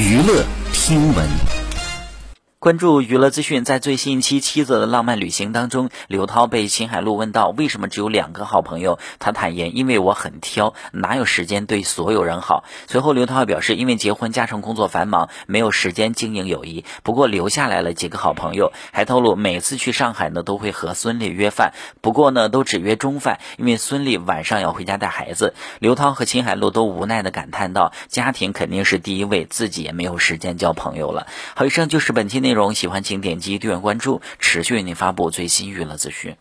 娱乐听闻。关注娱乐资讯，在最新一期《妻子的浪漫旅行》当中，刘涛被秦海璐问到为什么只有两个好朋友，他坦言因为我很挑，哪有时间对所有人好。随后刘涛表示，因为结婚加上工作繁忙，没有时间经营友谊，不过留下来了几个好朋友。还透露每次去上海呢，都会和孙俪约饭，不过呢都只约中饭，因为孙俪晚上要回家带孩子。刘涛和秦海璐都无奈的感叹道：“家庭肯定是第一位，自己也没有时间交朋友了。”好，以上就是本期内容。喜欢请点击订阅关注，持续为您发布最新娱乐资讯。